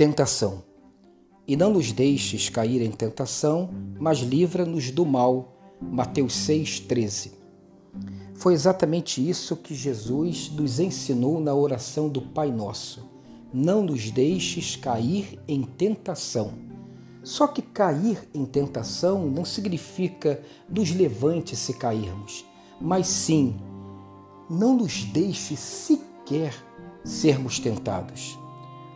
tentação. E não nos deixes cair em tentação, mas livra-nos do mal. Mateus 6,13. Foi exatamente isso que Jesus nos ensinou na oração do Pai Nosso. Não nos deixes cair em tentação. Só que cair em tentação não significa nos levante se cairmos, mas sim, não nos deixe sequer sermos tentados.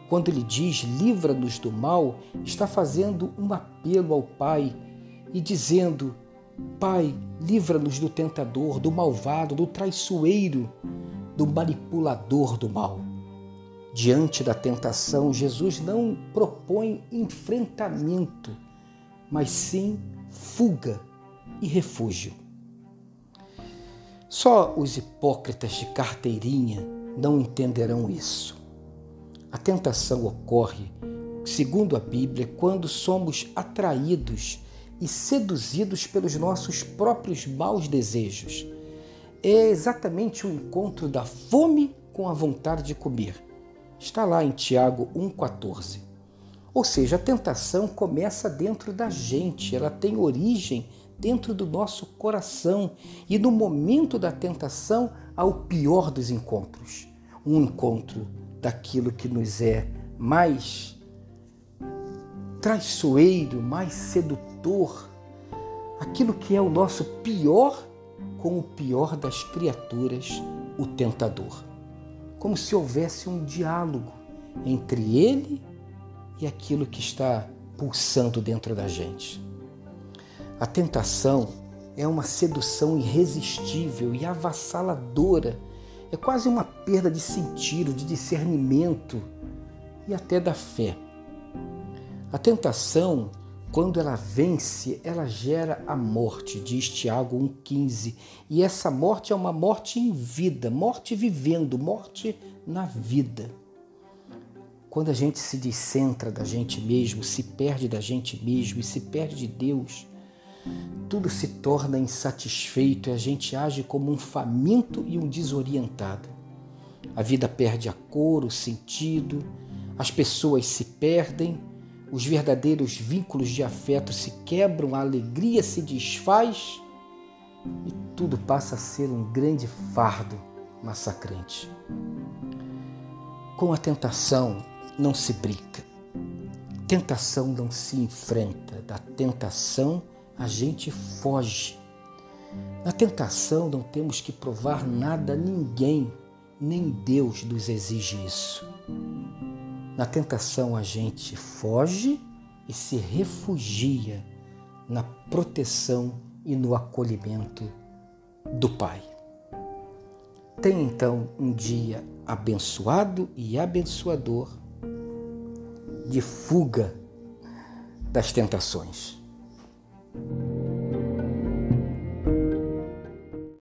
Quando ele diz livra-nos do mal, está fazendo um apelo ao Pai e dizendo: Pai, livra-nos do tentador, do malvado, do traiçoeiro, do manipulador do mal. Diante da tentação, Jesus não propõe enfrentamento, mas sim fuga e refúgio. Só os hipócritas de carteirinha não entenderão isso. A tentação ocorre, segundo a Bíblia, quando somos atraídos e seduzidos pelos nossos próprios maus desejos. É exatamente o encontro da fome com a vontade de comer. Está lá em Tiago 1,14. Ou seja, a tentação começa dentro da gente, ela tem origem dentro do nosso coração e no momento da tentação há o pior dos encontros um encontro daquilo que nos é mais traiçoeiro, mais sedutor, aquilo que é o nosso pior com o pior das criaturas, o tentador. Como se houvesse um diálogo entre ele e aquilo que está pulsando dentro da gente. A tentação é uma sedução irresistível e avassaladora é quase uma perda de sentido, de discernimento e até da fé. A tentação, quando ela vence, ela gera a morte, diz Tiago 1,15. E essa morte é uma morte em vida, morte vivendo, morte na vida. Quando a gente se descentra da gente mesmo, se perde da gente mesmo e se perde de Deus, tudo se torna insatisfeito e a gente age como um faminto e um desorientado. A vida perde a cor, o sentido, as pessoas se perdem, os verdadeiros vínculos de afeto se quebram, a alegria se desfaz e tudo passa a ser um grande fardo massacrante. Com a tentação não se brinca. Tentação não se enfrenta, da tentação a gente foge. Na tentação não temos que provar nada a ninguém, nem Deus nos exige isso. Na tentação a gente foge e se refugia na proteção e no acolhimento do Pai. Tenha então um dia abençoado e abençoador de fuga das tentações. thank you